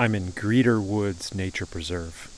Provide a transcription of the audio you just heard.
I'm in Greeter Woods Nature Preserve.